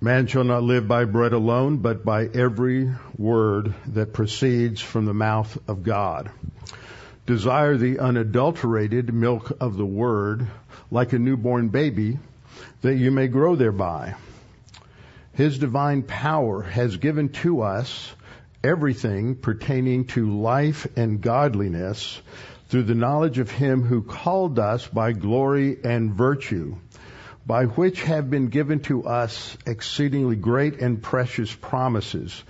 Man shall not live by bread alone, but by every word that proceeds from the mouth of God. Desire the unadulterated milk of the word like a newborn baby that you may grow thereby. His divine power has given to us everything pertaining to life and godliness through the knowledge of him who called us by glory and virtue by which have been given to us exceedingly great and precious promises,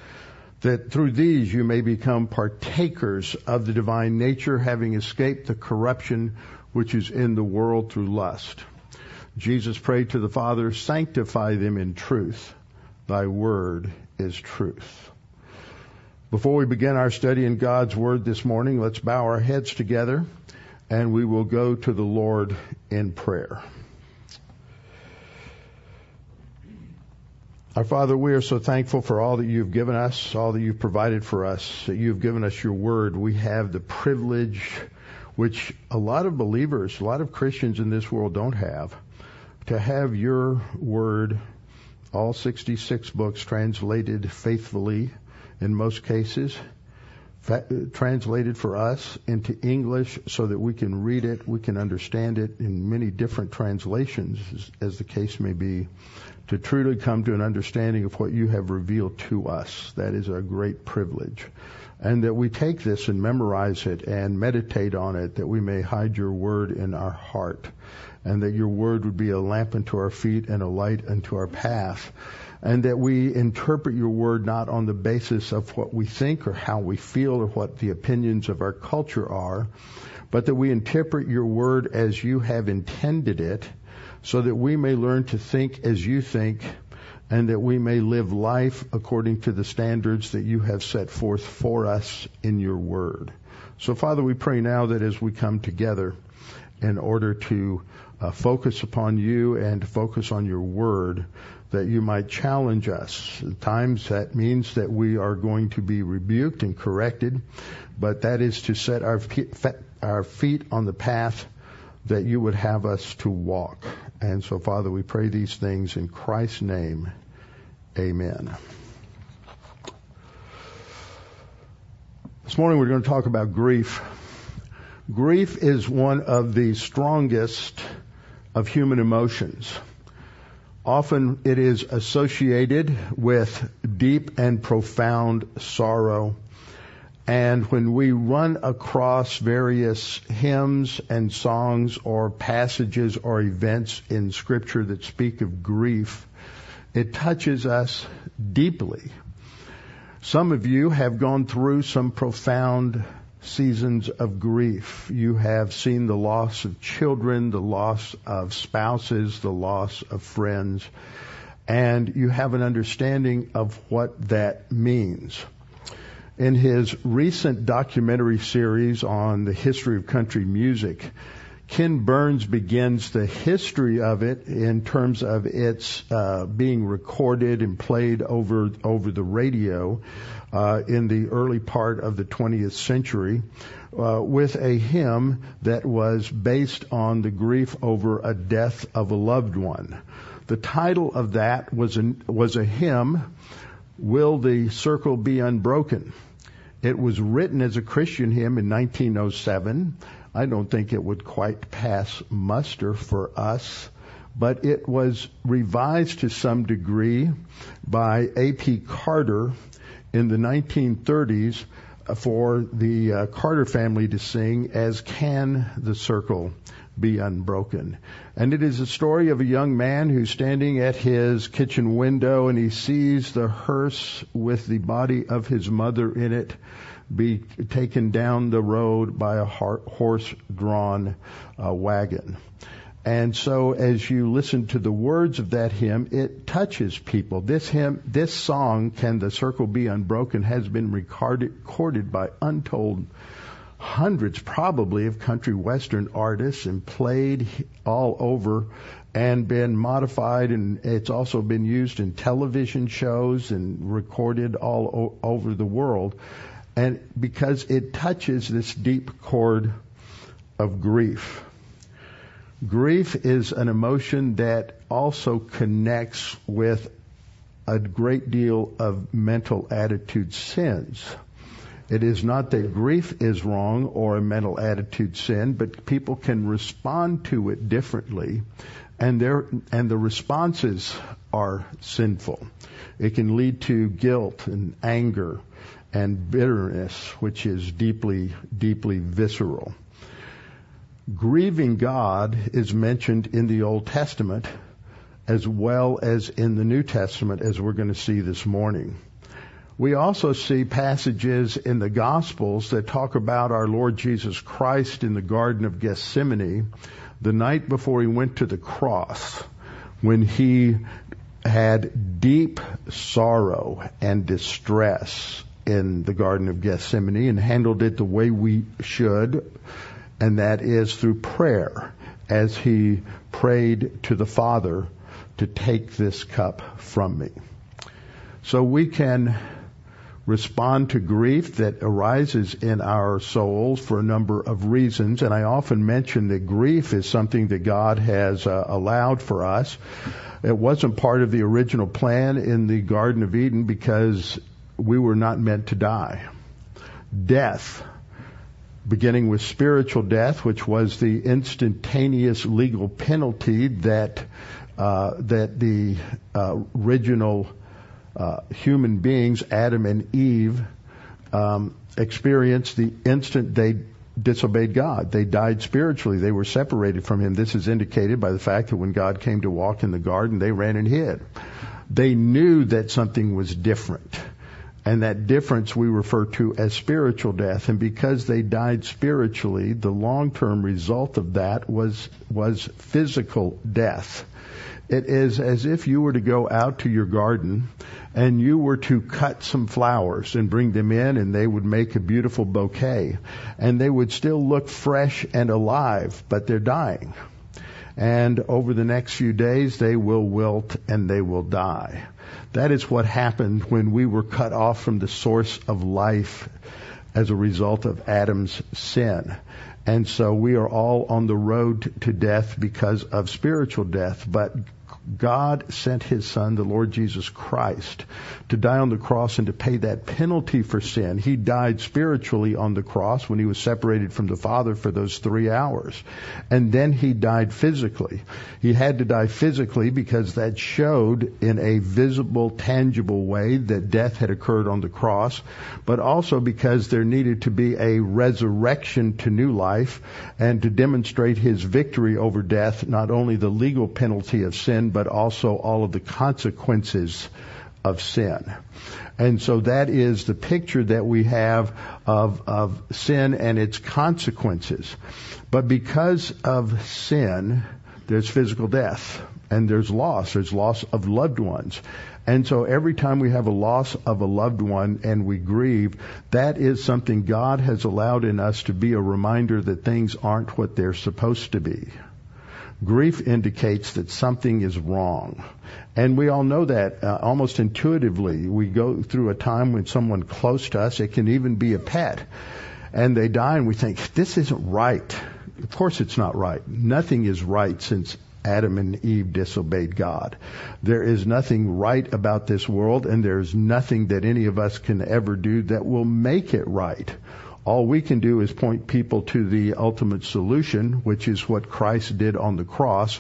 that through these you may become partakers of the divine nature, having escaped the corruption which is in the world through lust. Jesus prayed to the Father, sanctify them in truth. Thy word is truth. Before we begin our study in God's word this morning, let's bow our heads together and we will go to the Lord in prayer. Our Father, we are so thankful for all that you've given us, all that you've provided for us, that you've given us your word. We have the privilege, which a lot of believers, a lot of Christians in this world don't have, to have your word, all 66 books translated faithfully in most cases, translated for us into English so that we can read it, we can understand it in many different translations, as the case may be to truly come to an understanding of what you have revealed to us. That is a great privilege. And that we take this and memorize it and meditate on it, that we may hide your word in our heart, and that your word would be a lamp unto our feet and a light unto our path, and that we interpret your word not on the basis of what we think or how we feel or what the opinions of our culture are, but that we interpret your word as you have intended it, so that we may learn to think as you think and that we may live life according to the standards that you have set forth for us in your word. So Father, we pray now that as we come together in order to uh, focus upon you and focus on your word, that you might challenge us. At times that means that we are going to be rebuked and corrected, but that is to set our, our feet on the path that you would have us to walk. And so, Father, we pray these things in Christ's name. Amen. This morning we're going to talk about grief. Grief is one of the strongest of human emotions. Often it is associated with deep and profound sorrow and when we run across various hymns and songs or passages or events in scripture that speak of grief, it touches us deeply. Some of you have gone through some profound seasons of grief. You have seen the loss of children, the loss of spouses, the loss of friends, and you have an understanding of what that means. In his recent documentary series on the history of country music, Ken Burns begins the history of it in terms of its uh, being recorded and played over over the radio uh, in the early part of the 20th century, uh, with a hymn that was based on the grief over a death of a loved one. The title of that was a, was a hymn, "Will the Circle Be Unbroken?" It was written as a Christian hymn in 1907. I don't think it would quite pass muster for us, but it was revised to some degree by A.P. Carter in the 1930s for the uh, Carter family to sing as Can the Circle be unbroken. And it is a story of a young man who's standing at his kitchen window and he sees the hearse with the body of his mother in it be taken down the road by a horse drawn uh, wagon. And so as you listen to the words of that hymn, it touches people. This hymn, this song, Can the Circle Be Unbroken, has been recorded, recorded by untold hundreds probably of country western artists and played all over and been modified and it's also been used in television shows and recorded all o- over the world and because it touches this deep chord of grief. Grief is an emotion that also connects with a great deal of mental attitude sins. It is not that grief is wrong or a mental attitude sin, but people can respond to it differently, and there and the responses are sinful. It can lead to guilt and anger and bitterness, which is deeply, deeply visceral. Grieving God is mentioned in the Old Testament as well as in the New Testament, as we're going to see this morning. We also see passages in the Gospels that talk about our Lord Jesus Christ in the Garden of Gethsemane the night before he went to the cross when he had deep sorrow and distress in the Garden of Gethsemane and handled it the way we should, and that is through prayer as he prayed to the Father to take this cup from me. So we can respond to grief that arises in our souls for a number of reasons. And I often mention that grief is something that God has uh, allowed for us. It wasn't part of the original plan in the Garden of Eden because we were not meant to die. Death, beginning with spiritual death, which was the instantaneous legal penalty that uh, that the uh, original uh, human beings, Adam and Eve, um, experienced the instant they disobeyed God. They died spiritually. They were separated from Him. This is indicated by the fact that when God came to walk in the garden, they ran and hid. They knew that something was different. And that difference we refer to as spiritual death. And because they died spiritually, the long-term result of that was, was physical death. It is as if you were to go out to your garden and you were to cut some flowers and bring them in and they would make a beautiful bouquet and they would still look fresh and alive, but they're dying. And over the next few days they will wilt and they will die. That is what happened when we were cut off from the source of life as a result of Adam's sin. And so we are all on the road to death because of spiritual death. But God sent his son, the Lord Jesus Christ, to die on the cross and to pay that penalty for sin. He died spiritually on the cross when he was separated from the Father for those three hours. And then he died physically. He had to die physically because that showed in a visible, tangible way that death had occurred on the cross, but also because there needed to be a resurrection to new life and to demonstrate his victory over death, not only the legal penalty of sin, but also all of the consequences of sin. And so that is the picture that we have of, of sin and its consequences. But because of sin, there's physical death and there's loss. There's loss of loved ones. And so every time we have a loss of a loved one and we grieve, that is something God has allowed in us to be a reminder that things aren't what they're supposed to be. Grief indicates that something is wrong. And we all know that uh, almost intuitively. We go through a time when someone close to us, it can even be a pet, and they die and we think, this isn't right. Of course it's not right. Nothing is right since Adam and Eve disobeyed God. There is nothing right about this world and there's nothing that any of us can ever do that will make it right. All we can do is point people to the ultimate solution, which is what Christ did on the cross,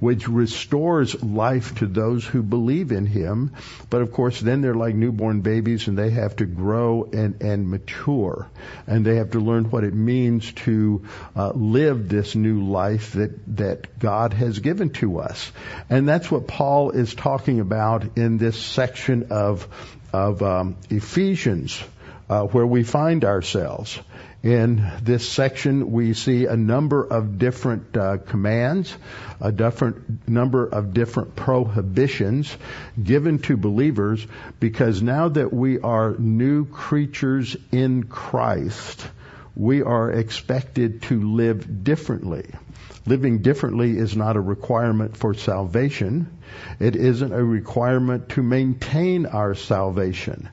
which restores life to those who believe in Him. But of course, then they're like newborn babies and they have to grow and, and mature. And they have to learn what it means to uh, live this new life that, that God has given to us. And that's what Paul is talking about in this section of, of um, Ephesians uh, where we find ourselves. In this section, we see a number of different uh, commands, a different number of different prohibitions given to believers because now that we are new creatures in Christ, we are expected to live differently. Living differently is not a requirement for salvation. It isn't a requirement to maintain our salvation.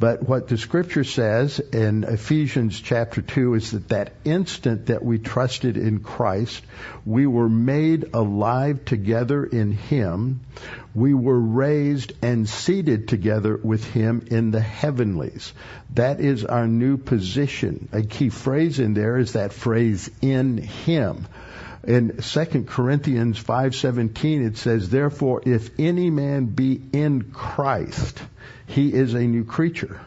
But what the scripture says in Ephesians chapter 2 is that that instant that we trusted in Christ, we were made alive together in Him. We were raised and seated together with Him in the heavenlies. That is our new position. A key phrase in there is that phrase in Him in 2 Corinthians 5:17 it says therefore if any man be in Christ he is a new creature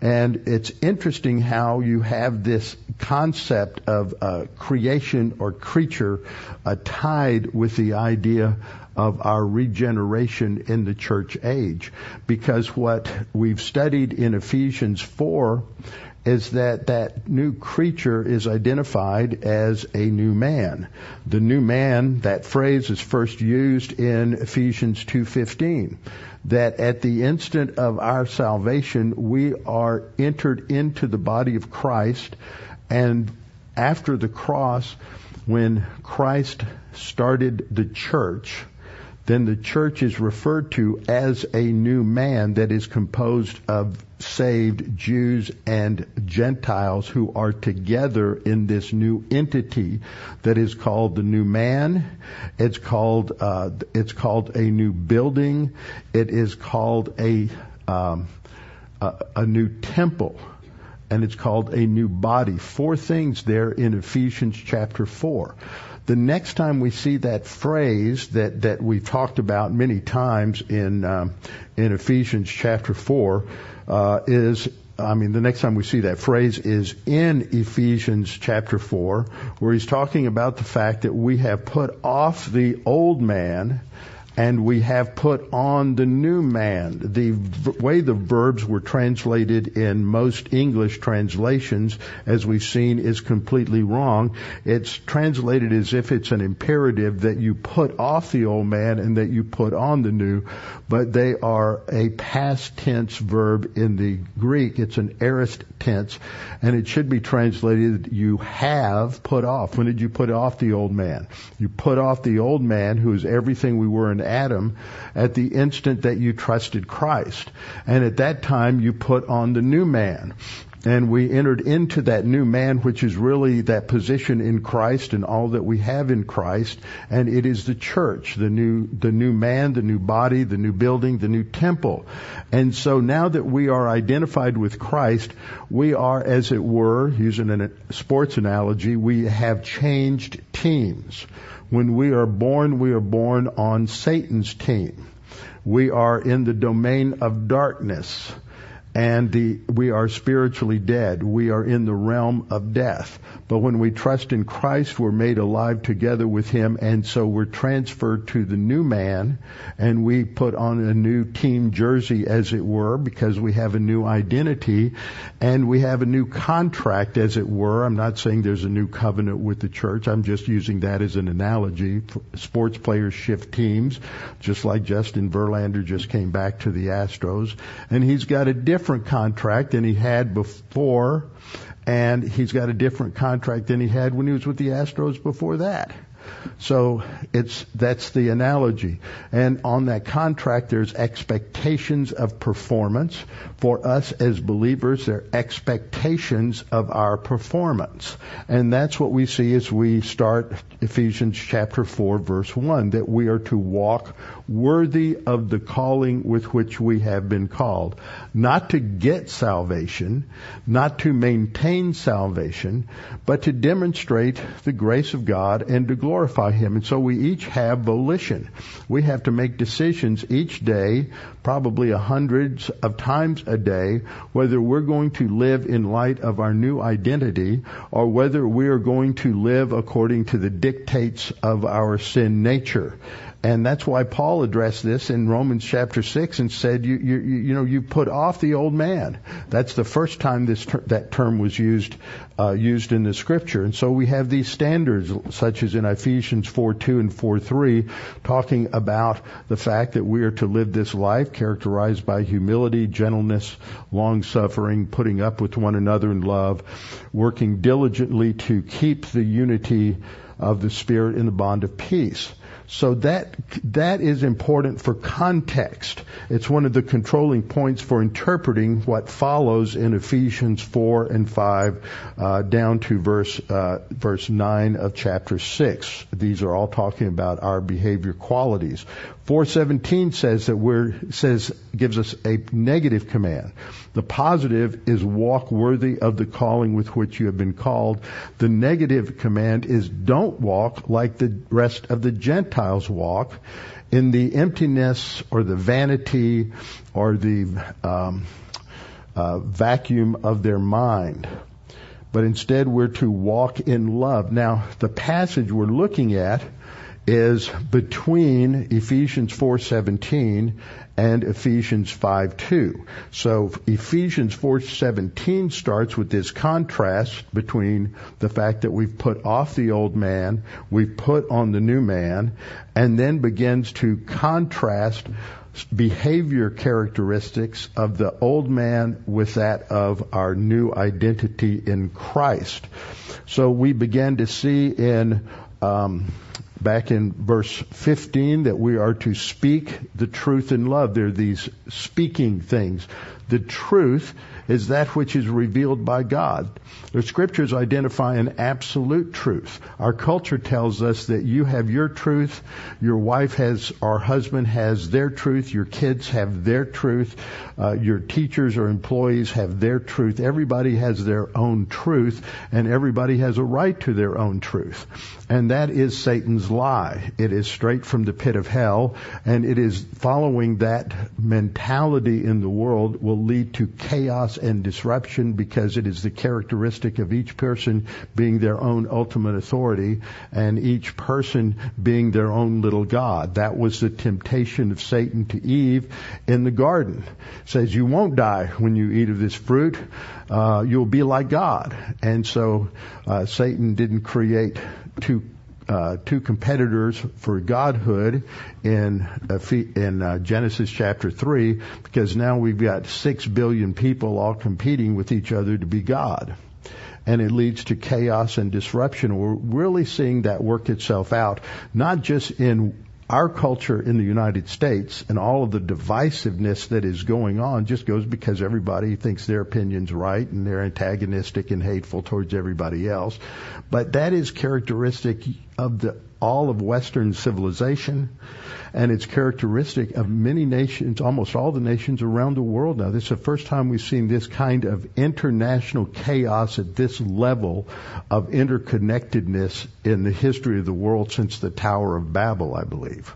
and it's interesting how you have this concept of uh, creation or creature uh, tied with the idea of our regeneration in the church age. Because what we've studied in Ephesians 4 is that that new creature is identified as a new man. The new man, that phrase is first used in Ephesians 2:15 that at the instant of our salvation we are entered into the body of Christ. And after the cross when Christ started the church then the church is referred to as a new man that is composed of saved Jews and Gentiles who are together in this new entity that is called the new man. It's called uh, it's called a new building. It is called a um, a, a new temple and it's called a new body. Four things there in Ephesians chapter 4 the next time we see that phrase that, that we've talked about many times in um, in Ephesians chapter four uh, is I mean, the next time we see that phrase is in Ephesians chapter 4, where he's talking about the fact that we have put off the old man and we have put on the new man. The v- way the verbs were translated in most English translations, as we've seen, is completely wrong. It's translated as if it's an imperative that you put off the old man and that you put on the new, but they are a past tense verb in the Greek. It's an aorist tense, and it should be translated, you have put off. When did you put off the old man? You put off the old man who is everything we were in Adam at the instant that you trusted Christ. And at that time you put on the new man and we entered into that new man, which is really that position in Christ and all that we have in Christ. And it is the church, the new, the new man, the new body, the new building, the new temple. And so now that we are identified with Christ, we are, as it were, using a sports analogy, we have changed teams. When we are born, we are born on Satan's team. We are in the domain of darkness and the, we are spiritually dead. We are in the realm of death. But when we trust in Christ, we're made alive together with Him, and so we're transferred to the new man, and we put on a new team jersey, as it were, because we have a new identity, and we have a new contract, as it were. I'm not saying there's a new covenant with the church. I'm just using that as an analogy. Sports players shift teams, just like Justin Verlander just came back to the Astros, and he's got a different contract than he had before and he's got a different contract than he had when he was with the Astros before that. So it's that's the analogy. And on that contract, there's expectations of performance for us as believers. There are expectations of our performance, and that's what we see as we start Ephesians chapter four, verse one, that we are to walk worthy of the calling with which we have been called, not to get salvation, not to maintain salvation, but to demonstrate the grace of God and to glorify Him. And so we each have volition. We have to make decisions each day, probably hundreds of times a day, whether we're going to live in light of our new identity or whether we are going to live according to the dictates of our sin nature. And that's why Paul addressed this in Romans chapter 6 and said, you, you, you know, you put off the old man. That's the first time this ter- that term was used, uh, used in the scripture. And so we have these standards, such as in Ephesians 4 2 and 4 3, talking about the fact that we are to live this life characterized by humility, gentleness, long suffering, putting up with one another in love, working diligently to keep the unity of the Spirit in the bond of peace. So that that is important for context. It's one of the controlling points for interpreting what follows in Ephesians 4 and 5 uh, down to verse uh, verse 9 of chapter 6. These are all talking about our behavior qualities. 417 says that we're says gives us a negative command. The positive is walk worthy of the calling with which you have been called. The negative command is don't walk like the rest of the Gentiles walk in the emptiness or the vanity or the um, uh, vacuum of their mind. But instead, we're to walk in love. Now, the passage we're looking at is between Ephesians 4:17 and Ephesians 5:2. So Ephesians 4:17 starts with this contrast between the fact that we've put off the old man, we've put on the new man, and then begins to contrast behavior characteristics of the old man with that of our new identity in Christ. So we begin to see in um, back in verse 15 that we are to speak the truth in love. There are these speaking things. The truth is that which is revealed by God. The scriptures identify an absolute truth. Our culture tells us that you have your truth, your wife has, our husband has their truth, your kids have their truth, uh, your teachers or employees have their truth. Everybody has their own truth, and everybody has a right to their own truth. And that is Satan's lie. It is straight from the pit of hell, and it is following that mentality in the world will lead to chaos and disruption because it is the characteristic of each person being their own ultimate authority and each person being their own little God. That was the temptation of Satan to Eve in the garden. It says you won't die when you eat of this fruit. Uh, you'll be like God. And so uh, Satan didn't create two uh, two competitors for godhood in uh, in uh, Genesis chapter three, because now we've got six billion people all competing with each other to be God, and it leads to chaos and disruption. We're really seeing that work itself out, not just in our culture in the United States and all of the divisiveness that is going on just goes because everybody thinks their opinion's right and they're antagonistic and hateful towards everybody else. But that is characteristic of the all of Western civilization, and it's characteristic of many nations, almost all the nations around the world now. This is the first time we've seen this kind of international chaos at this level of interconnectedness in the history of the world since the Tower of Babel, I believe.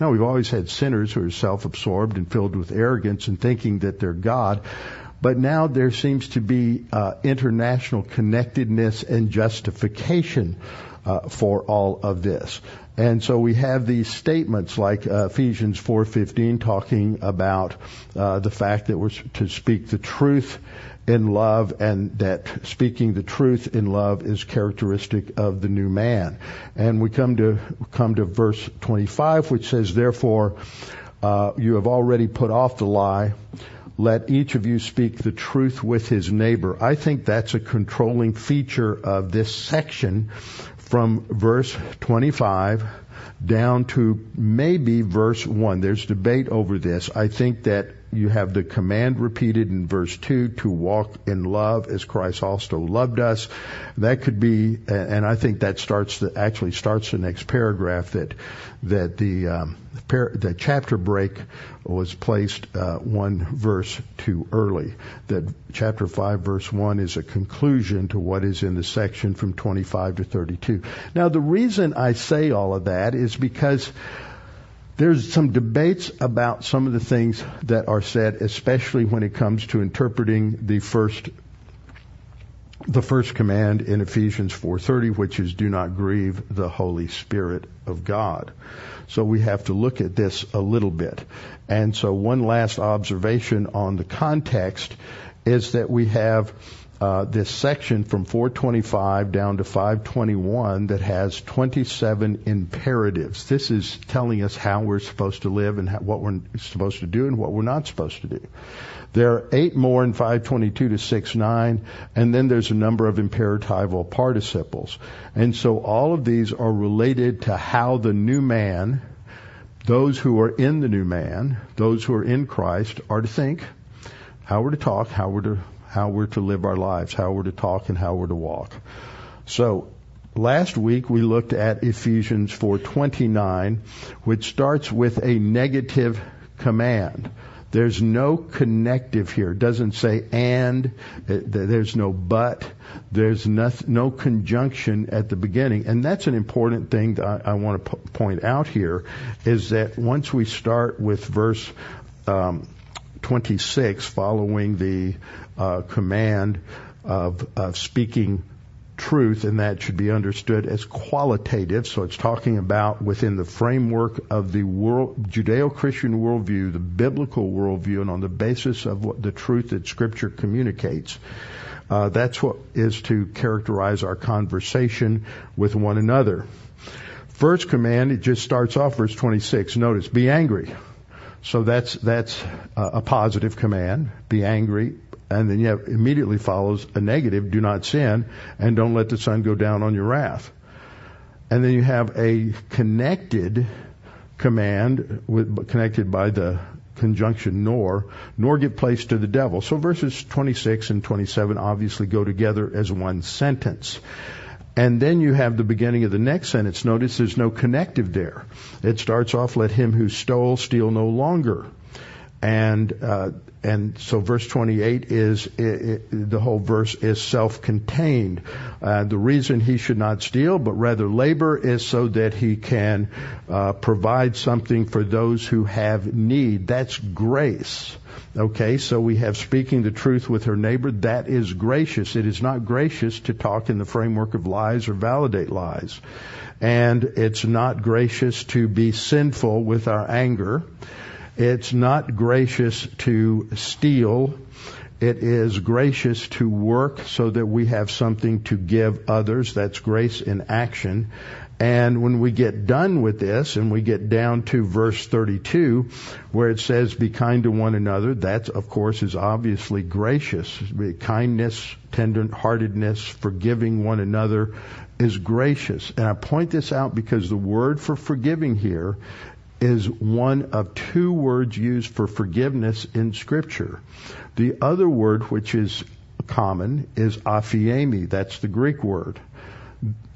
Now, we've always had sinners who are self-absorbed and filled with arrogance and thinking that they're God. But now there seems to be uh, international connectedness and justification uh, for all of this. And so we have these statements like uh, Ephesians 4:15 talking about uh, the fact that we're to speak the truth in love and that speaking the truth in love is characteristic of the new man. And we come to come to verse 25 which says therefore uh, you have already put off the lie let each of you speak the truth with his neighbor. I think that's a controlling feature of this section from verse 25 down to maybe verse 1. There's debate over this. I think that you have the command repeated in verse 2 to walk in love as Christ also loved us. That could be, and I think that starts the, actually starts the next paragraph that, that the, um, the chapter break was placed uh, one verse too early. That chapter 5 verse 1 is a conclusion to what is in the section from 25 to 32. Now the reason I say all of that is because there's some debates about some of the things that are said, especially when it comes to interpreting the first the first command in Ephesians 4:30 which is do not grieve the Holy Spirit of God. So we have to look at this a little bit. And so one last observation on the context is that we have uh, this section from 425 down to 521 that has 27 imperatives. This is telling us how we're supposed to live and how, what we're supposed to do and what we're not supposed to do. There are eight more in 522 to 69, and then there's a number of imperatival participles. And so all of these are related to how the new man, those who are in the new man, those who are in Christ, are to think, how we're to talk, how we're to how we're to live our lives, how we're to talk, and how we're to walk. So last week we looked at Ephesians 4:29, which starts with a negative command. There's no connective here. It doesn't say and. There's no but. There's no, conjunction at the beginning. And that's an important thing that I, want to point out here is that once we start with verse um, 26, following the uh, command of, of speaking truth, and that should be understood as qualitative. So it's talking about within the framework of the world, Judeo-Christian worldview, the biblical worldview, and on the basis of what the truth that Scripture communicates. Uh, that's what is to characterize our conversation with one another. First command, it just starts off verse 26. Notice, be angry. So that's that's a positive command. Be angry, and then have immediately follows a negative, do not sin, and don't let the sun go down on your wrath. And then you have a connected command with, connected by the conjunction nor, nor give place to the devil. So verses 26 and 27 obviously go together as one sentence. And then you have the beginning of the next sentence. Notice there's no connective there. It starts off, let him who stole steal no longer. And uh, and so verse 28 is it, it, the whole verse is self-contained. Uh, the reason he should not steal, but rather labor, is so that he can uh, provide something for those who have need. That's grace. Okay, so we have speaking the truth with her neighbor. That is gracious. It is not gracious to talk in the framework of lies or validate lies. And it's not gracious to be sinful with our anger. It's not gracious to steal. It is gracious to work so that we have something to give others. That's grace in action. And when we get done with this and we get down to verse 32 where it says be kind to one another, that of course is obviously gracious. Kindness, tender-heartedness, forgiving one another is gracious. And I point this out because the word for forgiving here is one of two words used for forgiveness in Scripture. The other word, which is common, is aphiemi. That's the Greek word.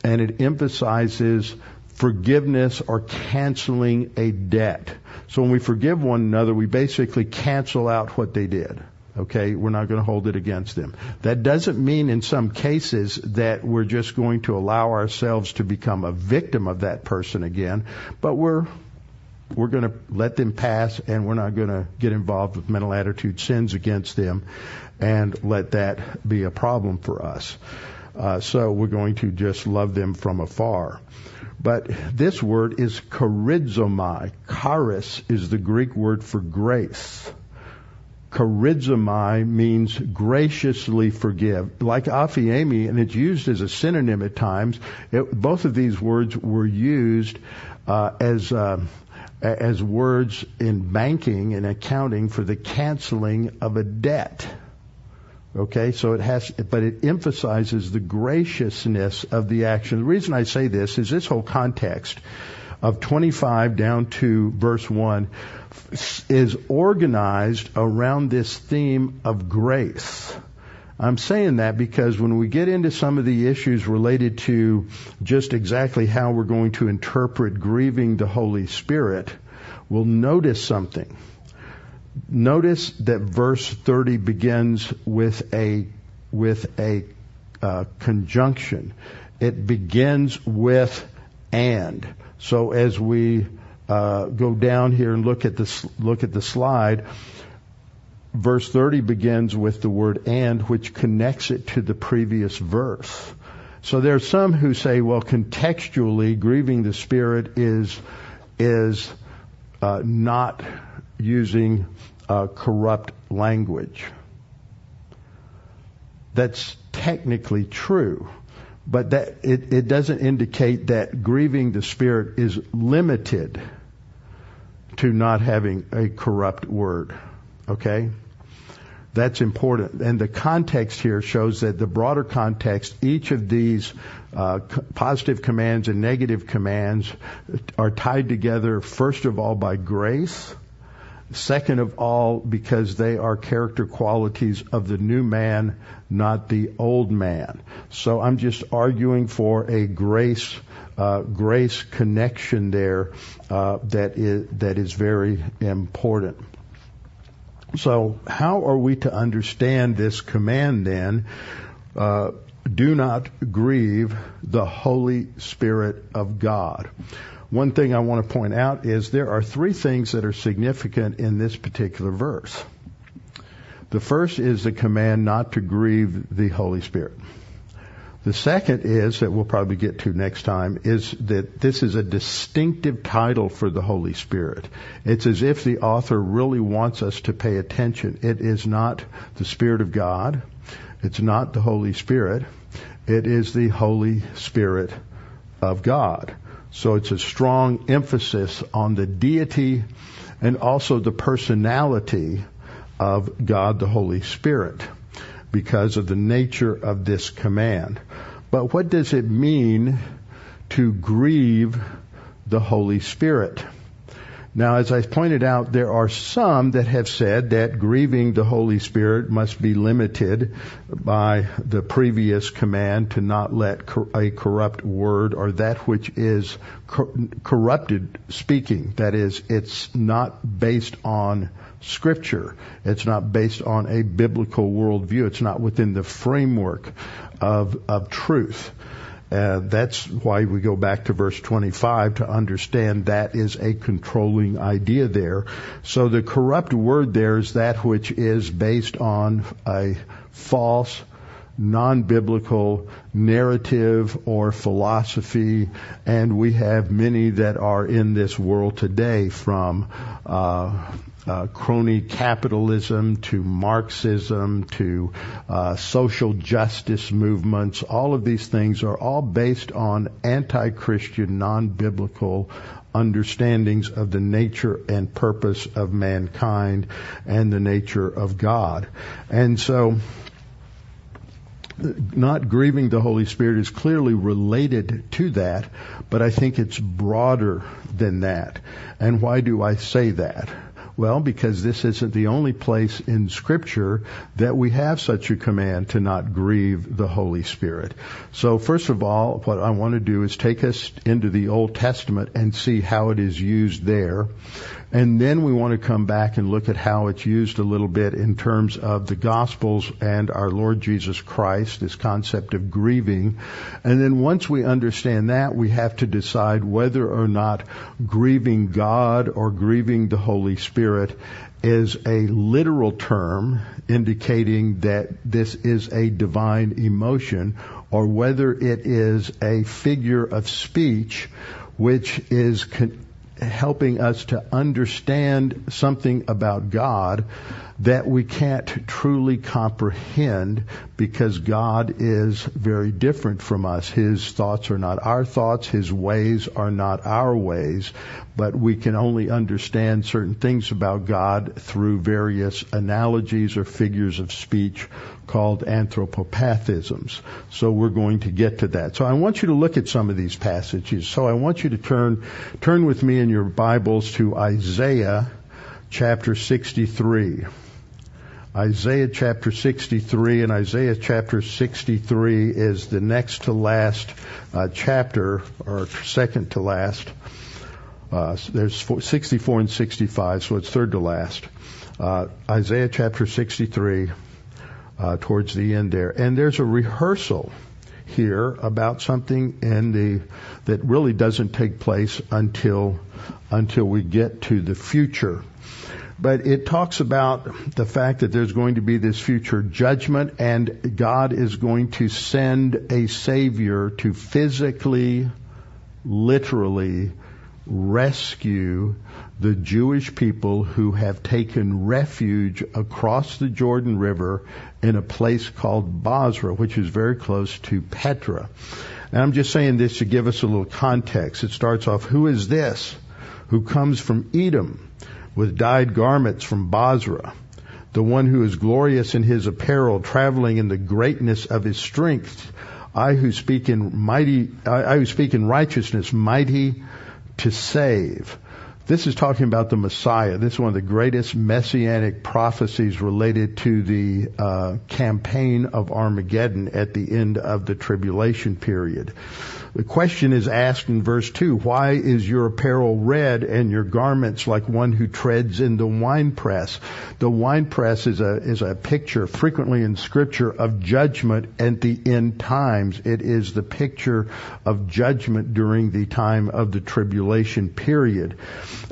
And it emphasizes forgiveness or canceling a debt. So when we forgive one another, we basically cancel out what they did. Okay, we're not going to hold it against them. That doesn't mean in some cases that we're just going to allow ourselves to become a victim of that person again, but we're we're going to let them pass and we're not going to get involved with mental attitude sins against them and let that be a problem for us. Uh, so we're going to just love them from afar. But this word is charizomai. Charis is the Greek word for grace. Charizomai means graciously forgive. Like aphiemi, and it's used as a synonym at times, it, both of these words were used uh, as uh, as words in banking and accounting for the canceling of a debt. Okay, so it has, but it emphasizes the graciousness of the action. The reason I say this is this whole context of 25 down to verse 1 is organized around this theme of grace. I'm saying that because when we get into some of the issues related to just exactly how we're going to interpret grieving the Holy Spirit, we'll notice something. Notice that verse 30 begins with a with a uh, conjunction. It begins with and. So as we uh, go down here and look at the look at the slide, verse 30 begins with the word and, which connects it to the previous verse. So there are some who say, well, contextually, grieving the Spirit is, is uh, not using uh, corrupt language. that's technically true. But that it, it doesn't indicate that grieving the Spirit is limited to not having a corrupt word. Okay? That's important. And the context here shows that the broader context, each of these uh, positive commands and negative commands are tied together, first of all, by grace. Second of all, because they are character qualities of the new man, not the old man. So I'm just arguing for a grace, uh, grace connection there uh, that is that is very important. So, how are we to understand this command then? Uh, do not grieve the Holy Spirit of God. One thing I want to point out is there are three things that are significant in this particular verse. The first is the command not to grieve the Holy Spirit. The second is that we'll probably get to next time is that this is a distinctive title for the Holy Spirit. It's as if the author really wants us to pay attention. It is not the Spirit of God. It's not the Holy Spirit. It is the Holy Spirit of God. So it's a strong emphasis on the deity and also the personality of God the Holy Spirit because of the nature of this command. But what does it mean to grieve the Holy Spirit? Now, as I pointed out, there are some that have said that grieving the Holy Spirit must be limited by the previous command to not let a corrupt word or that which is corrupted speaking. That is, it's not based on scripture. It's not based on a biblical worldview. It's not within the framework of, of truth. Uh, that's why we go back to verse 25 to understand that is a controlling idea there. So the corrupt word there is that which is based on a false, non-biblical narrative or philosophy, and we have many that are in this world today from uh, uh, crony capitalism to Marxism to uh, social justice movements. All of these things are all based on anti-Christian, non-biblical understandings of the nature and purpose of mankind and the nature of God. And so, not grieving the Holy Spirit is clearly related to that, but I think it's broader than that. And why do I say that? Well, because this isn't the only place in Scripture that we have such a command to not grieve the Holy Spirit. So first of all, what I want to do is take us into the Old Testament and see how it is used there. And then we want to come back and look at how it's used a little bit in terms of the Gospels and our Lord Jesus Christ, this concept of grieving. And then once we understand that, we have to decide whether or not grieving God or grieving the Holy Spirit is a literal term indicating that this is a divine emotion or whether it is a figure of speech which is con- helping us to understand something about God that we can't truly comprehend because God is very different from us. His thoughts are not our thoughts. His ways are not our ways. But we can only understand certain things about God through various analogies or figures of speech called anthropopathisms. So we're going to get to that. So I want you to look at some of these passages. So I want you to turn, turn with me in your Bibles to Isaiah chapter 63. Isaiah chapter 63 and Isaiah chapter 63 is the next to last uh, chapter or second to last. Uh, there's 64 and 65, so it's third to last. Uh, Isaiah chapter 63 uh, towards the end there. And there's a rehearsal here about something in the that really doesn't take place until until we get to the future. But it talks about the fact that there's going to be this future judgment and God is going to send a savior to physically, literally rescue the Jewish people who have taken refuge across the Jordan River in a place called Bozrah, which is very close to Petra. And I'm just saying this to give us a little context. It starts off, who is this who comes from Edom with dyed garments from Bozrah? The one who is glorious in his apparel, traveling in the greatness of his strength. I who speak in mighty, I, I who speak in righteousness, mighty to save. This is talking about the Messiah. This is one of the greatest messianic prophecies related to the uh, campaign of Armageddon at the end of the tribulation period. The question is asked in verse 2, why is your apparel red and your garments like one who treads in the winepress? The winepress is a, is a picture frequently in scripture of judgment at the end times. It is the picture of judgment during the time of the tribulation period.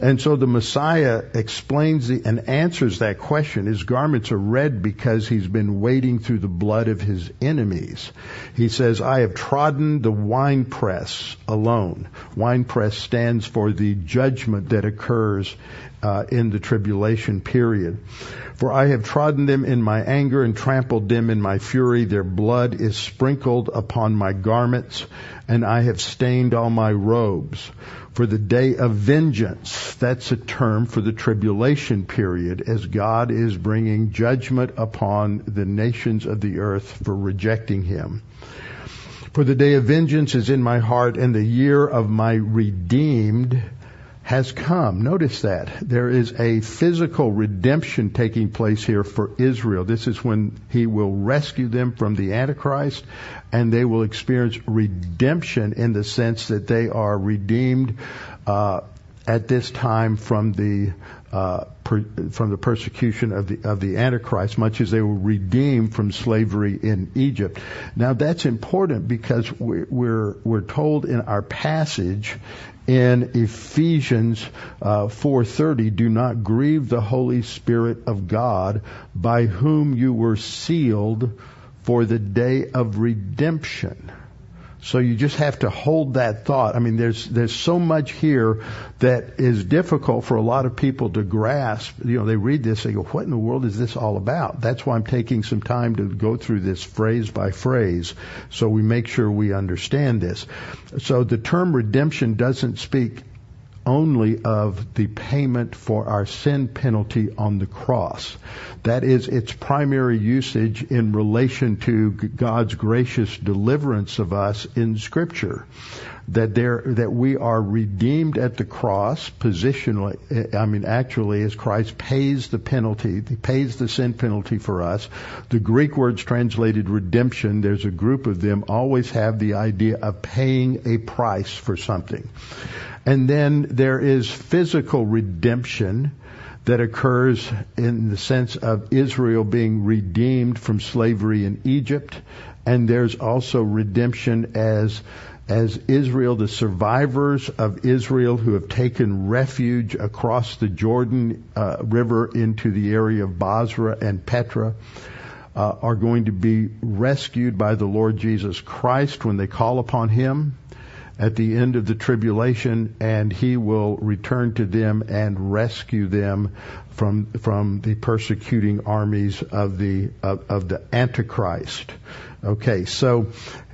And so the Messiah explains the, and answers that question. His garments are red because he's been wading through the blood of his enemies. He says, I have trodden the wine press alone. Wine press stands for the judgment that occurs uh, in the tribulation period. For I have trodden them in my anger and trampled them in my fury. Their blood is sprinkled upon my garments, and I have stained all my robes. For the day of vengeance, that's a term for the tribulation period, as God is bringing judgment upon the nations of the earth for rejecting Him. For the day of vengeance is in my heart and the year of my redeemed has come. Notice that. There is a physical redemption taking place here for Israel. This is when he will rescue them from the Antichrist and they will experience redemption in the sense that they are redeemed uh, at this time from the uh, per, from the persecution of the of the Antichrist, much as they were redeemed from slavery in Egypt. Now that's important because we're we're, we're told in our passage in Ephesians uh, 4:30, "Do not grieve the Holy Spirit of God, by whom you were sealed for the day of redemption." So you just have to hold that thought. I mean, there's there's so much here that is difficult for a lot of people to grasp. You know, they read this, they go, "What in the world is this all about?" That's why I'm taking some time to go through this phrase by phrase, so we make sure we understand this. So the term redemption doesn't speak only of the payment for our sin penalty on the cross. That is its primary usage in relation to God's gracious deliverance of us in scripture. That there, that we are redeemed at the cross positionally, I mean actually as Christ pays the penalty, he pays the sin penalty for us. The Greek words translated redemption, there's a group of them, always have the idea of paying a price for something. And then there is physical redemption that occurs in the sense of Israel being redeemed from slavery in Egypt. And there's also redemption as as Israel, the survivors of Israel who have taken refuge across the Jordan uh, River into the area of Bozrah and Petra, uh, are going to be rescued by the Lord Jesus Christ when they call upon Him at the end of the tribulation and he will return to them and rescue them from from the persecuting armies of the of, of the antichrist. Okay so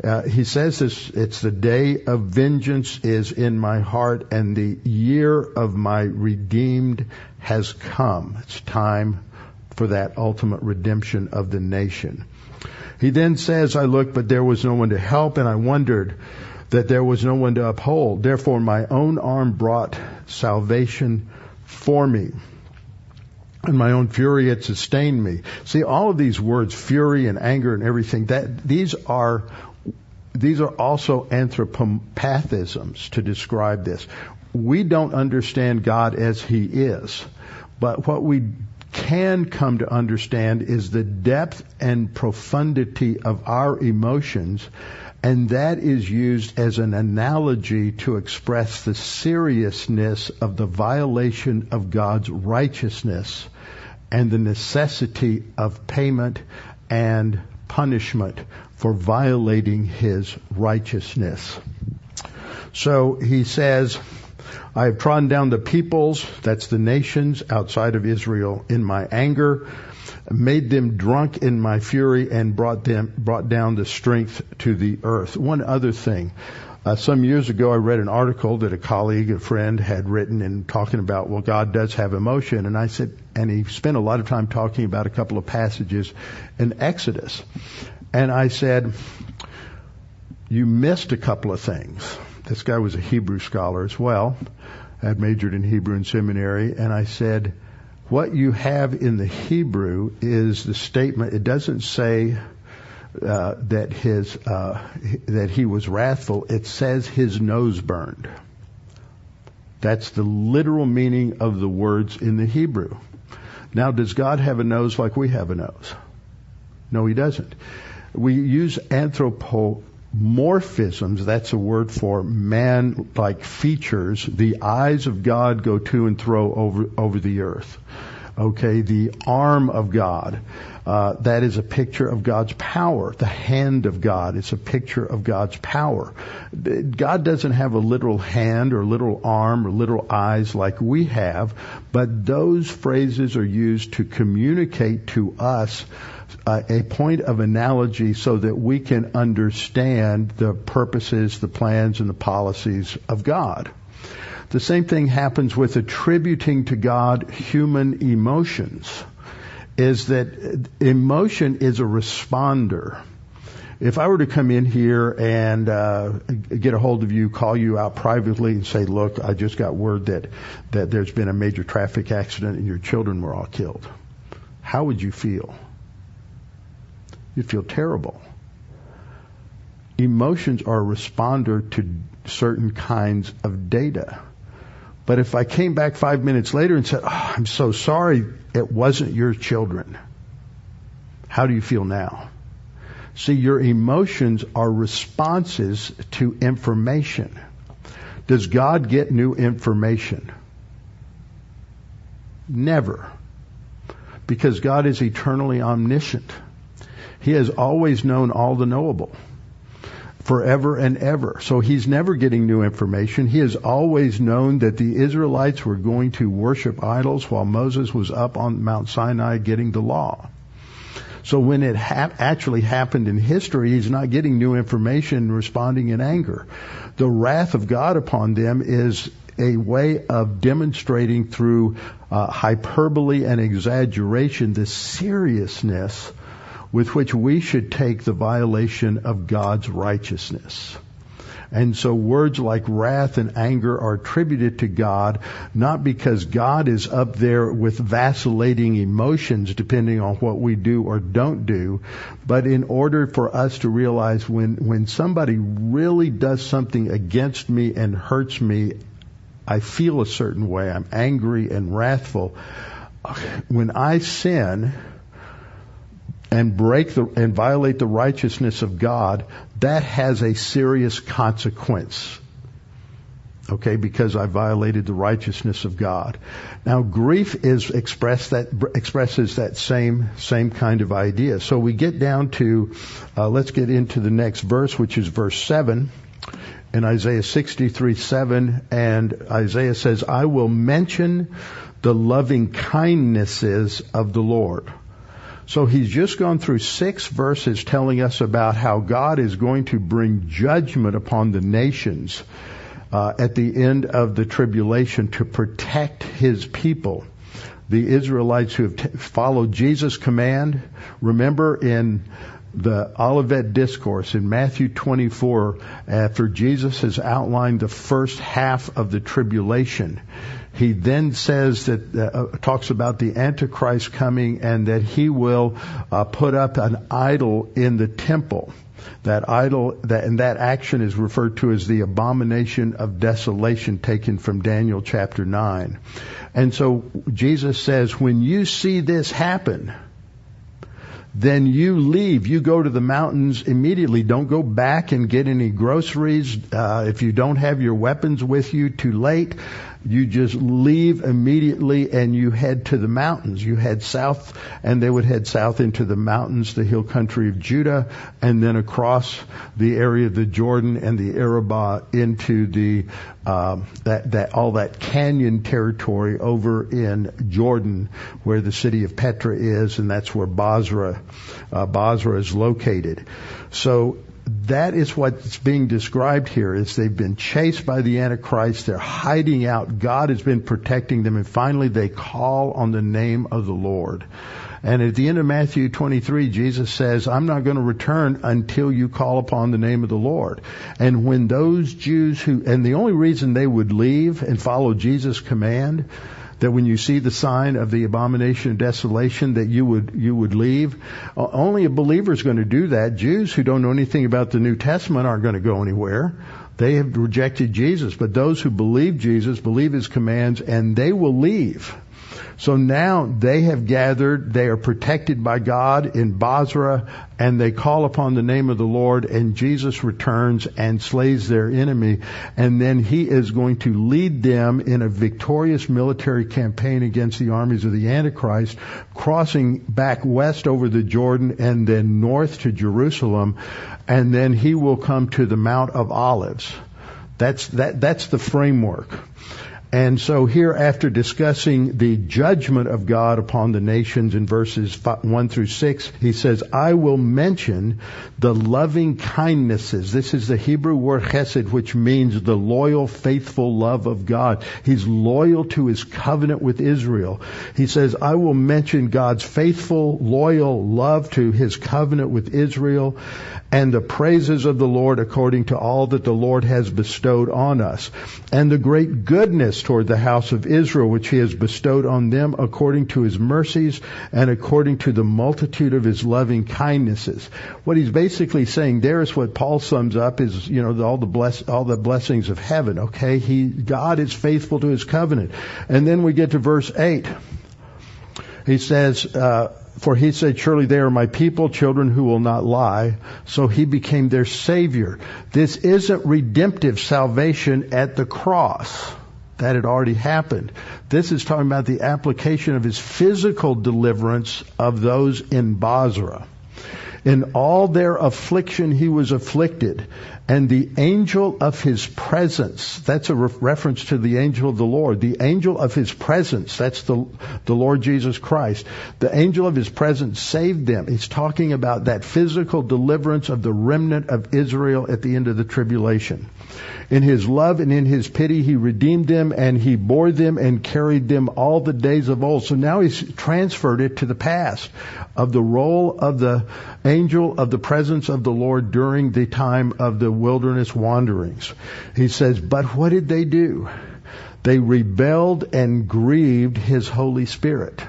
uh, he says this it's the day of vengeance is in my heart and the year of my redeemed has come. It's time for that ultimate redemption of the nation. He then says i looked but there was no one to help and i wondered that there was no one to uphold. Therefore, my own arm brought salvation for me. And my own fury had sustained me. See, all of these words, fury and anger and everything, that these are these are also anthropopathisms to describe this. We don't understand God as He is, but what we can come to understand is the depth and profundity of our emotions and that is used as an analogy to express the seriousness of the violation of God's righteousness and the necessity of payment and punishment for violating his righteousness. So he says, I have trodden down the peoples, that's the nations outside of Israel, in my anger, made them drunk in my fury, and brought them brought down the strength to the earth. One other thing. Uh, some years ago, I read an article that a colleague, a friend, had written and talking about, well, God does have emotion. And I said, and he spent a lot of time talking about a couple of passages in Exodus. And I said, you missed a couple of things. This guy was a Hebrew scholar as well. I had majored in Hebrew in seminary, and I said, what you have in the Hebrew is the statement. It doesn't say uh, that his uh, that he was wrathful. It says his nose burned. That's the literal meaning of the words in the Hebrew. Now, does God have a nose like we have a nose? No, he doesn't. We use anthropo morphisms, that's a word for man like features. The eyes of God go to and fro over, over the earth. Okay, the arm of God. Uh, that is a picture of God's power. The hand of God is a picture of God's power. God doesn't have a literal hand or literal arm or literal eyes like we have, but those phrases are used to communicate to us a point of analogy so that we can understand the purposes, the plans, and the policies of God. The same thing happens with attributing to God human emotions, is that emotion is a responder. If I were to come in here and uh, get a hold of you, call you out privately, and say, "Look, I just got word that that there's been a major traffic accident and your children were all killed," how would you feel? You feel terrible. Emotions are a responder to certain kinds of data. But if I came back five minutes later and said, oh, I'm so sorry, it wasn't your children, how do you feel now? See, your emotions are responses to information. Does God get new information? Never. Because God is eternally omniscient. He has always known all the knowable forever and ever. So he's never getting new information. He has always known that the Israelites were going to worship idols while Moses was up on Mount Sinai getting the law. So when it ha- actually happened in history, he's not getting new information responding in anger. The wrath of God upon them is a way of demonstrating through uh, hyperbole and exaggeration the seriousness with which we should take the violation of God's righteousness. And so words like wrath and anger are attributed to God, not because God is up there with vacillating emotions depending on what we do or don't do, but in order for us to realize when, when somebody really does something against me and hurts me, I feel a certain way. I'm angry and wrathful. When I sin, and break the, and violate the righteousness of God, that has a serious consequence. Okay, because I violated the righteousness of God. Now, grief is expressed that expresses that same same kind of idea. So we get down to, uh, let's get into the next verse, which is verse seven in Isaiah 63 7, and Isaiah says, I will mention the loving kindnesses of the Lord. So he's just gone through six verses telling us about how God is going to bring judgment upon the nations uh, at the end of the tribulation to protect his people. The Israelites who have t- followed Jesus' command. Remember in the Olivet Discourse in Matthew 24, after Jesus has outlined the first half of the tribulation, he then says that, uh, uh, talks about the Antichrist coming and that he will uh, put up an idol in the temple. That idol, that, and that action is referred to as the abomination of desolation taken from Daniel chapter 9. And so Jesus says, when you see this happen, then you leave. You go to the mountains immediately. Don't go back and get any groceries. Uh, if you don't have your weapons with you, too late. You just leave immediately and you head to the mountains. You head south and they would head south into the mountains, the hill country of Judah, and then across the area of the Jordan and the Arabah into the, um, that, that, all that canyon territory over in Jordan where the city of Petra is and that's where Bozrah, uh, Bozrah is located. So that is what's being described here is they've been chased by the Antichrist. They're hiding out. God has been protecting them. And finally they call on the name of the Lord. And at the end of Matthew 23, Jesus says, I'm not going to return until you call upon the name of the Lord. And when those Jews who, and the only reason they would leave and follow Jesus' command that when you see the sign of the abomination of desolation that you would you would leave. Only a believer is going to do that. Jews who don't know anything about the new testament aren't going to go anywhere. They have rejected jesus but those who believe jesus believe his commands and they will leave so now they have gathered, they are protected by God in Bozrah, and they call upon the name of the Lord, and Jesus returns and slays their enemy, and then he is going to lead them in a victorious military campaign against the armies of the Antichrist, crossing back west over the Jordan and then north to Jerusalem, and then he will come to the Mount of Olives. That's, that, that's the framework. And so here, after discussing the judgment of God upon the nations in verses 1 through 6, he says, I will mention the loving kindnesses. This is the Hebrew word chesed, which means the loyal, faithful love of God. He's loyal to his covenant with Israel. He says, I will mention God's faithful, loyal love to his covenant with Israel and the praises of the Lord according to all that the Lord has bestowed on us, and the great goodness toward the house of Israel which he has bestowed on them according to his mercies and according to the multitude of his loving kindnesses. What he's basically saying there is what Paul sums up is, you know, all the bless, all the blessings of heaven, okay? He, God is faithful to his covenant. And then we get to verse 8. He says, uh, for he said, surely they are my people, children who will not lie. So he became their savior. This isn't redemptive salvation at the cross. That had already happened. This is talking about the application of his physical deliverance of those in Bozrah. In all their affliction he was afflicted, and the angel of his presence, that's a re- reference to the angel of the Lord. The angel of his presence, that's the, the Lord Jesus Christ. The angel of his presence saved them. He's talking about that physical deliverance of the remnant of Israel at the end of the tribulation. In his love and in his pity, he redeemed them and he bore them and carried them all the days of old. So now he's transferred it to the past of the role of the angel of the presence of the Lord during the time of the wilderness wanderings. He says, but what did they do? They rebelled and grieved his Holy Spirit.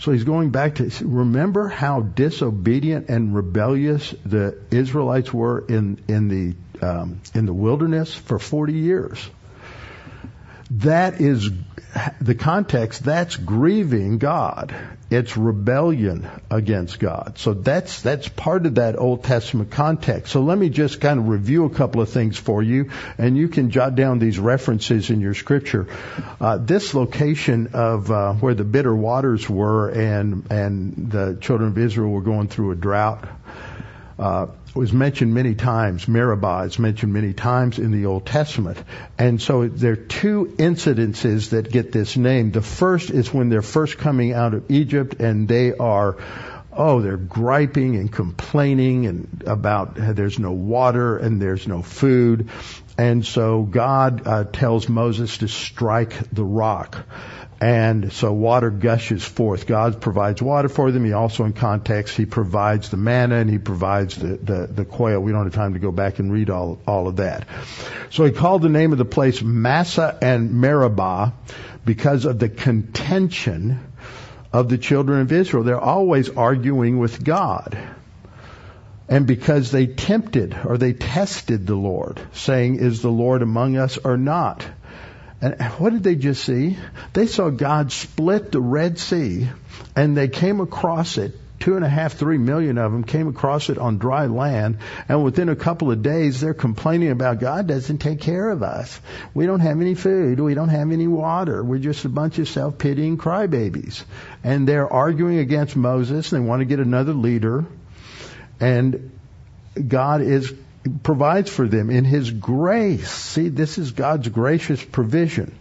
So he's going back to remember how disobedient and rebellious the Israelites were in in the um, in the wilderness for 40 years. That is the context. That's grieving God it's rebellion against God. So that's, that's part of that Old Testament context. So let me just kind of review a couple of things for you, and you can jot down these references in your scripture. Uh, this location of uh, where the bitter waters were and, and the children of Israel were going through a drought, uh, was mentioned many times. Meribah is mentioned many times in the Old Testament. And so there are two incidences that get this name. The first is when they're first coming out of Egypt and they are oh, they're griping and complaining and about there's no water and there's no food. And so God uh, tells Moses to strike the rock. And so water gushes forth. God provides water for them. He also, in context, He provides the manna and He provides the, the, the quail. We don't have time to go back and read all, all of that. So He called the name of the place Massah and Meribah because of the contention of the children of Israel. They're always arguing with God. And because they tempted or they tested the Lord, saying, is the Lord among us or not? And what did they just see? They saw God split the Red Sea and they came across it two and a half, three million of them came across it on dry land, and within a couple of days they're complaining about God doesn't take care of us. We don't have any food, we don't have any water, we're just a bunch of self-pitying crybabies. And they're arguing against Moses, and they want to get another leader, and God is provides for them in His grace. See, this is God's gracious provision.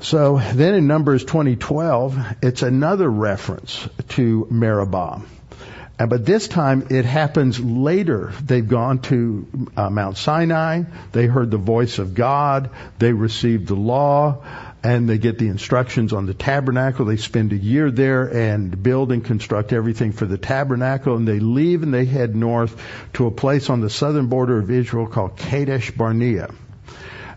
So then in Numbers 2012, it's another reference to Meribah. But this time it happens later. They've gone to uh, Mount Sinai. They heard the voice of God. They received the law and they get the instructions on the tabernacle. They spend a year there and build and construct everything for the tabernacle. And they leave and they head north to a place on the southern border of Israel called Kadesh Barnea.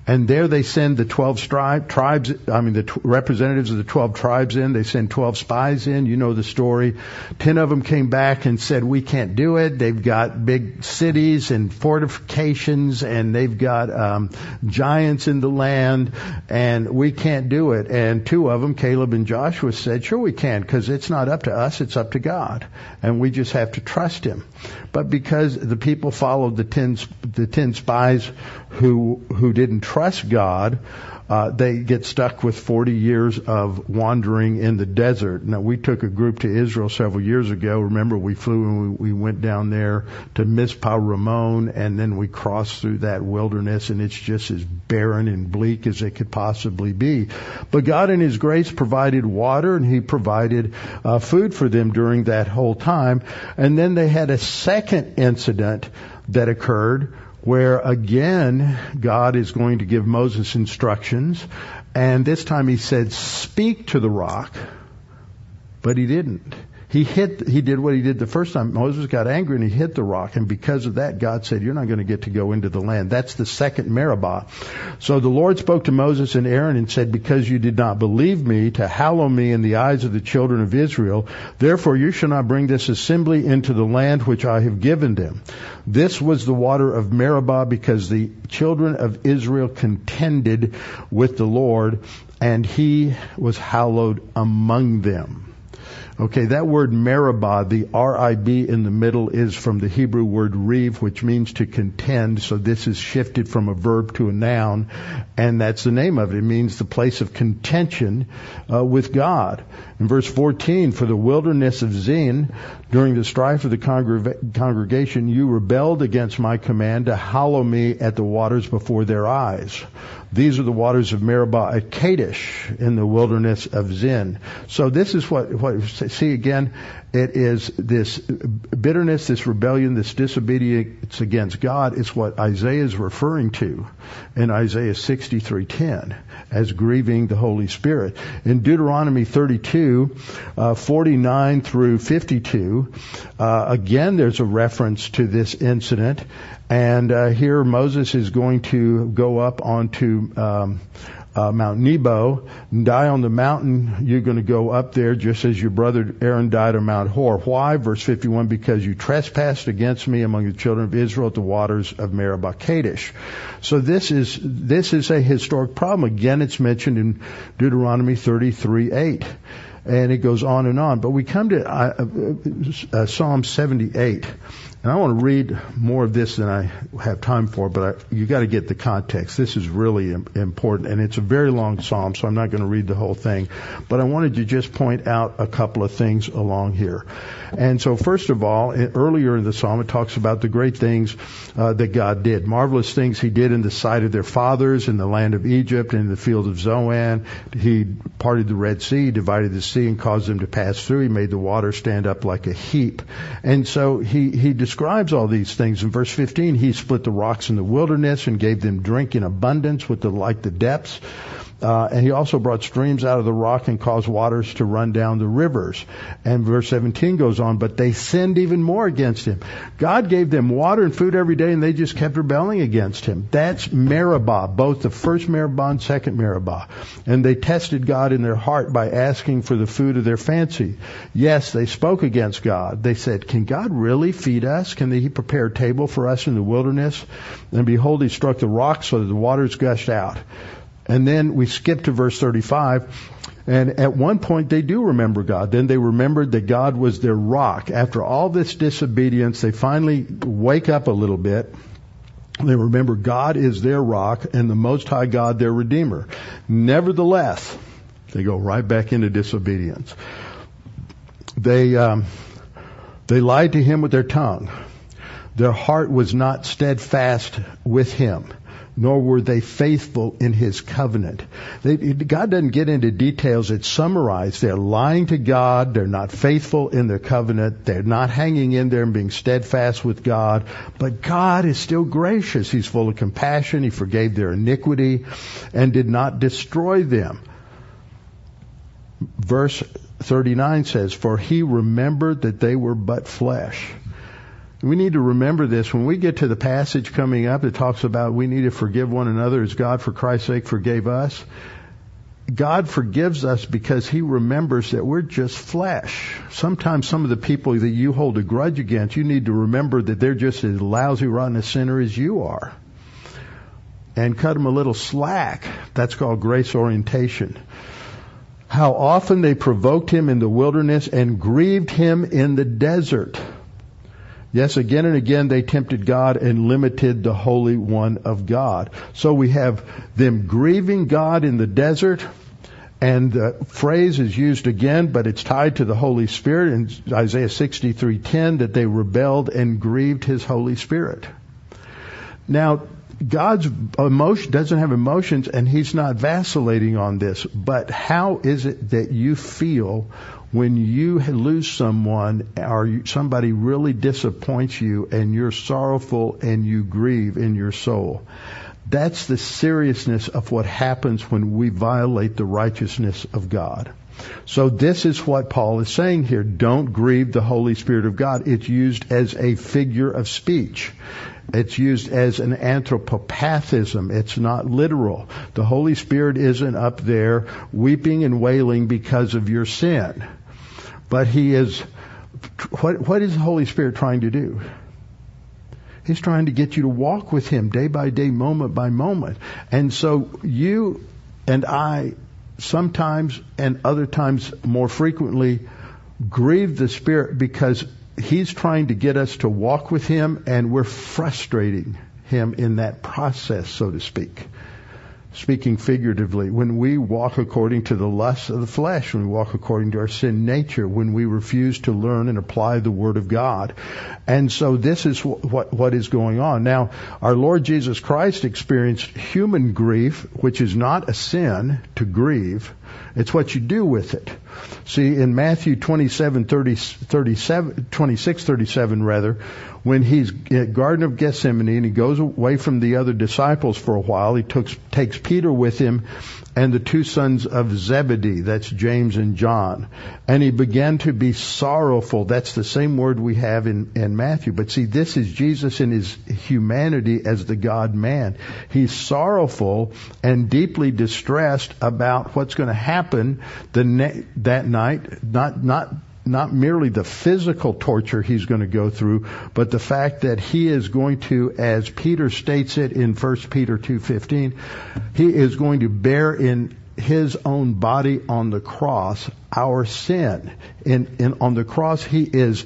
And there they send the 12 stri- tribes, I mean the t- representatives of the 12 tribes in. They send 12 spies in. You know the story. 10 of them came back and said, we can't do it. They've got big cities and fortifications and they've got um, giants in the land and we can't do it. And two of them, Caleb and Joshua said, sure we can because it's not up to us, it's up to God. And we just have to trust Him. But because the people followed the 10, the 10 spies who, who didn't trust God, uh, they get stuck with 40 years of wandering in the desert. Now, we took a group to Israel several years ago. Remember, we flew and we, we went down there to Mitzpe Ramon, and then we crossed through that wilderness, and it's just as barren and bleak as it could possibly be. But God, in His grace, provided water, and He provided uh, food for them during that whole time. And then they had a second incident that occurred where again God is going to give Moses instructions, and this time he said, "Speak to the rock," but he didn't. He hit, he did what he did the first time. Moses got angry and he hit the rock. And because of that, God said, you're not going to get to go into the land. That's the second Meribah. So the Lord spoke to Moses and Aaron and said, because you did not believe me to hallow me in the eyes of the children of Israel, therefore you shall not bring this assembly into the land which I have given them. This was the water of Meribah because the children of Israel contended with the Lord and he was hallowed among them. Okay, that word Meribah, the R-I-B in the middle is from the Hebrew word reeve, which means to contend. So this is shifted from a verb to a noun, and that's the name of it. It means the place of contention uh, with God. In verse 14, for the wilderness of Zin, during the strife of the congreg- congregation, you rebelled against my command to hallow me at the waters before their eyes. These are the waters of Meribah at Kadesh in the wilderness of Zin. So this is what, what, see again, it is this bitterness, this rebellion, this disobedience against God It's what Isaiah is referring to in Isaiah 63:10 as grieving the Holy Spirit. In Deuteronomy 32, uh, 49 through 52, uh, again there's a reference to this incident, and uh, here Moses is going to go up onto um, uh, Mount Nebo, die on the mountain. You're going to go up there just as your brother Aaron died on Mount Hor. Why? Verse 51, because you trespassed against me among the children of Israel at the waters of Meribah Kadesh. So this is, this is a historic problem. Again, it's mentioned in Deuteronomy 33, 8 and it goes on and on. But we come to uh, uh, uh, Psalm 78, and I want to read more of this than I have time for, but I, you got to get the context. This is really important, and it's a very long psalm, so I'm not going to read the whole thing. But I wanted to just point out a couple of things along here. And so, first of all, earlier in the psalm, it talks about the great things uh, that God did, marvelous things He did in the sight of their fathers in the land of Egypt, in the field of Zoan. He parted the Red Sea, divided the sea, and caused them to pass through. He made the water stand up like a heap. And so He He describes all these things. In verse 15, He split the rocks in the wilderness and gave them drink in abundance with the like the depths. Uh, and he also brought streams out of the rock and caused waters to run down the rivers. And verse 17 goes on, but they sinned even more against him. God gave them water and food every day and they just kept rebelling against him. That's Meribah, both the first Meribah and second Meribah. And they tested God in their heart by asking for the food of their fancy. Yes, they spoke against God. They said, can God really feed us? Can he prepare a table for us in the wilderness? And behold, he struck the rock so that the waters gushed out And then we skip to verse 35. And at one point they do remember God. Then they remembered that God was their rock. After all this disobedience, they finally wake up a little bit. They remember God is their rock and the Most High God their Redeemer. Nevertheless, they go right back into disobedience. They, um, they lied to him with their tongue. Their heart was not steadfast with him nor were they faithful in his covenant. They, God doesn't get into details. It's summarized. They're lying to God. They're not faithful in their covenant. They're not hanging in there and being steadfast with God. But God is still gracious. He's full of compassion. He forgave their iniquity and did not destroy them. Verse 39 says, For he remembered that they were but flesh. We need to remember this when we get to the passage coming up that talks about we need to forgive one another as God for Christ's sake forgave us. God forgives us because He remembers that we're just flesh. Sometimes some of the people that you hold a grudge against, you need to remember that they're just as lousy, rotten a sinner as you are. And cut them a little slack. That's called grace orientation. How often they provoked Him in the wilderness and grieved Him in the desert. Yes, again and again they tempted God and limited the Holy One of God. So we have them grieving God in the desert, and the phrase is used again, but it's tied to the Holy Spirit in Isaiah 63:10 that they rebelled and grieved His Holy Spirit. Now, God's emotion doesn't have emotions and he's not vacillating on this, but how is it that you feel when you lose someone or somebody really disappoints you and you're sorrowful and you grieve in your soul. That's the seriousness of what happens when we violate the righteousness of God. So this is what Paul is saying here. Don't grieve the Holy Spirit of God. It's used as a figure of speech. It's used as an anthropopathism. It's not literal. The Holy Spirit isn't up there weeping and wailing because of your sin. But he is, what, what is the Holy Spirit trying to do? He's trying to get you to walk with Him day by day, moment by moment. And so you and I sometimes and other times more frequently grieve the Spirit because He's trying to get us to walk with Him and we're frustrating Him in that process, so to speak speaking figuratively, when we walk according to the lusts of the flesh, when we walk according to our sin nature, when we refuse to learn and apply the Word of God. And so this is what, what is going on. Now, our Lord Jesus Christ experienced human grief, which is not a sin to grieve. It's what you do with it. See, in Matthew 27, 30, 37, 26, 37 rather, when he's at Garden of Gethsemane and he goes away from the other disciples for a while, he took, takes Peter with him and the two sons of Zebedee, that's James and John. And he began to be sorrowful. That's the same word we have in, in Matthew. But see, this is Jesus in his humanity as the God man. He's sorrowful and deeply distressed about what's going to happen the ne- that night, not, not not merely the physical torture he's going to go through, but the fact that he is going to, as Peter states it in 1 Peter 2.15, he is going to bear in his own body on the cross our sin. In, in, on the cross, he is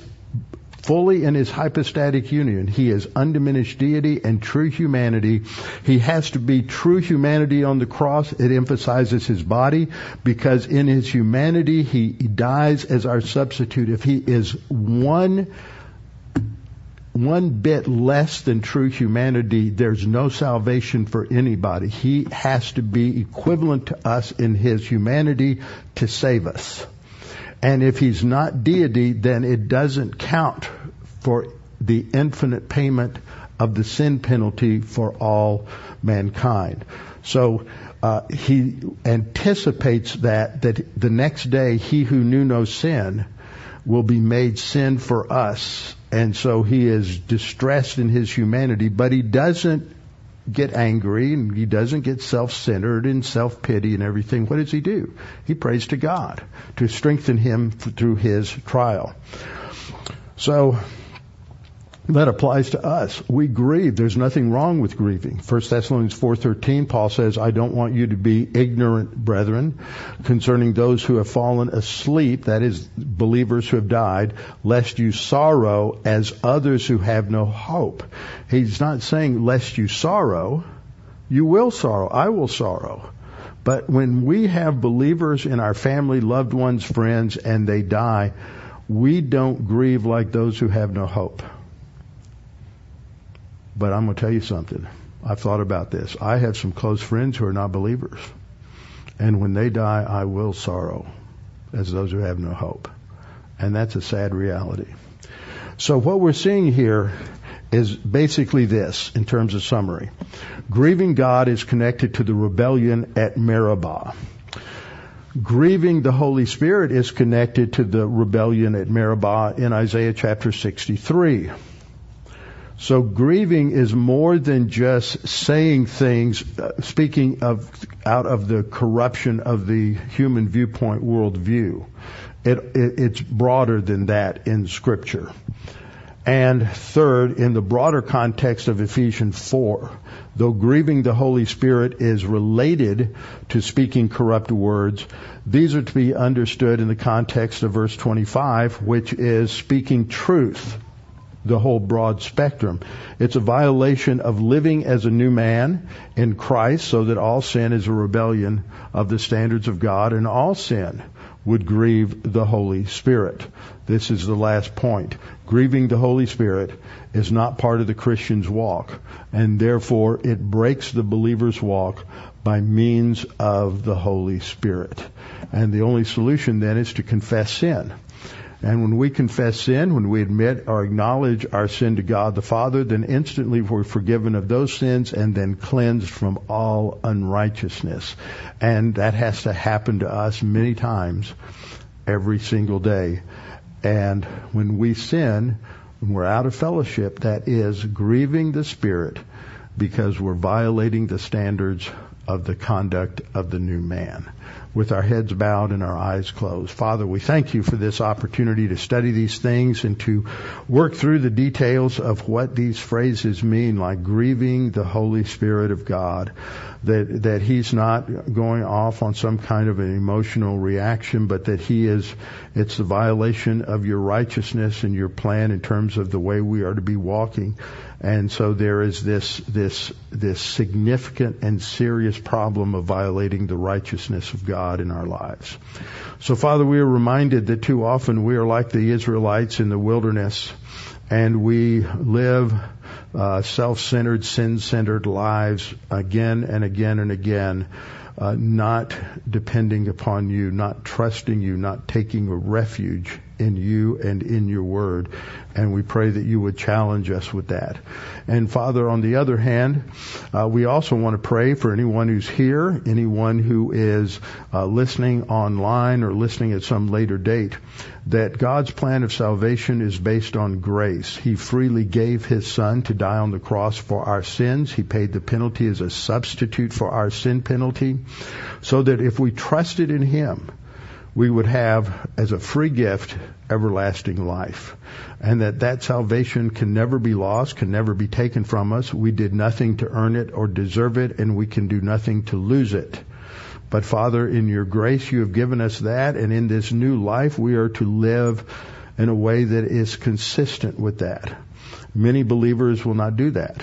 fully in his hypostatic union. He is undiminished deity and true humanity. He has to be true humanity on the cross. It emphasizes his body because in his humanity he dies as our substitute. If he is one one bit less than true humanity, there's no salvation for anybody. He has to be equivalent to us in his humanity to save us. And if he's not deity, then it doesn't count for the infinite payment of the sin penalty for all mankind. So uh, he anticipates that that the next day he who knew no sin will be made sin for us, and so he is distressed in his humanity, but he doesn't get angry and he doesn't get self-centered and self-pity and everything. What does he do? He prays to God to strengthen him through his trial. So, that applies to us. We grieve. There's nothing wrong with grieving. 1 Thessalonians 4:13 Paul says, "I don't want you to be ignorant, brethren, concerning those who have fallen asleep, that is believers who have died, lest you sorrow as others who have no hope." He's not saying lest you sorrow. You will sorrow. I will sorrow. But when we have believers in our family, loved ones, friends, and they die, we don't grieve like those who have no hope. But I'm going to tell you something. I've thought about this. I have some close friends who are not believers. And when they die, I will sorrow as those who have no hope. And that's a sad reality. So what we're seeing here is basically this in terms of summary. Grieving God is connected to the rebellion at Meribah. Grieving the Holy Spirit is connected to the rebellion at Meribah in Isaiah chapter 63. So grieving is more than just saying things, uh, speaking of out of the corruption of the human viewpoint worldview. It, it, it's broader than that in Scripture. And third, in the broader context of Ephesians 4, though grieving the Holy Spirit is related to speaking corrupt words, these are to be understood in the context of verse 25, which is speaking truth the whole broad spectrum. It's a violation of living as a new man in Christ so that all sin is a rebellion of the standards of God and all sin would grieve the Holy Spirit. This is the last point. Grieving the Holy Spirit is not part of the Christian's walk and therefore it breaks the believer's walk by means of the Holy Spirit. And the only solution then is to confess sin. And when we confess sin, when we admit or acknowledge our sin to God the Father, then instantly we're forgiven of those sins and then cleansed from all unrighteousness. And that has to happen to us many times every single day. And when we sin, when we're out of fellowship, that is grieving the Spirit because we're violating the standards of the conduct of the new man with our heads bowed and our eyes closed. Father, we thank you for this opportunity to study these things and to work through the details of what these phrases mean, like grieving the Holy Spirit of God. That, that he's not going off on some kind of an emotional reaction, but that he is, it's the violation of your righteousness and your plan in terms of the way we are to be walking. And so there is this, this, this significant and serious problem of violating the righteousness of God in our lives. So Father, we are reminded that too often we are like the Israelites in the wilderness and we live uh, self-centered, sin-centered lives again and again and again, uh, not depending upon you, not trusting you, not taking a refuge in you and in your word. And we pray that you would challenge us with that. And Father, on the other hand, uh, we also want to pray for anyone who's here, anyone who is uh, listening online or listening at some later date, that God's plan of salvation is based on grace. He freely gave His Son to die on the cross for our sins. He paid the penalty as a substitute for our sin penalty, so that if we trusted in Him, we would have as a free gift everlasting life. And that that salvation can never be lost can never be taken from us. We did nothing to earn it or deserve it and we can do nothing to lose it. But father in your grace you have given us that and in this new life we are to live in a way that is consistent with that. Many believers will not do that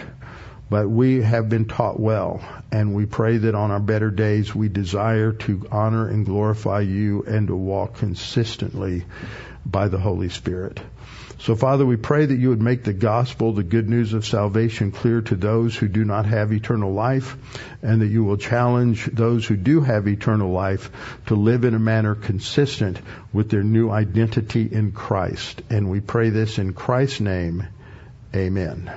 but we have been taught well, and we pray that on our better days we desire to honor and glorify you and to walk consistently by the Holy Spirit. So Father, we pray that you would make the gospel, the good news of salvation clear to those who do not have eternal life, and that you will challenge those who do have eternal life to live in a manner consistent with their new identity in Christ. And we pray this in Christ's name. Amen.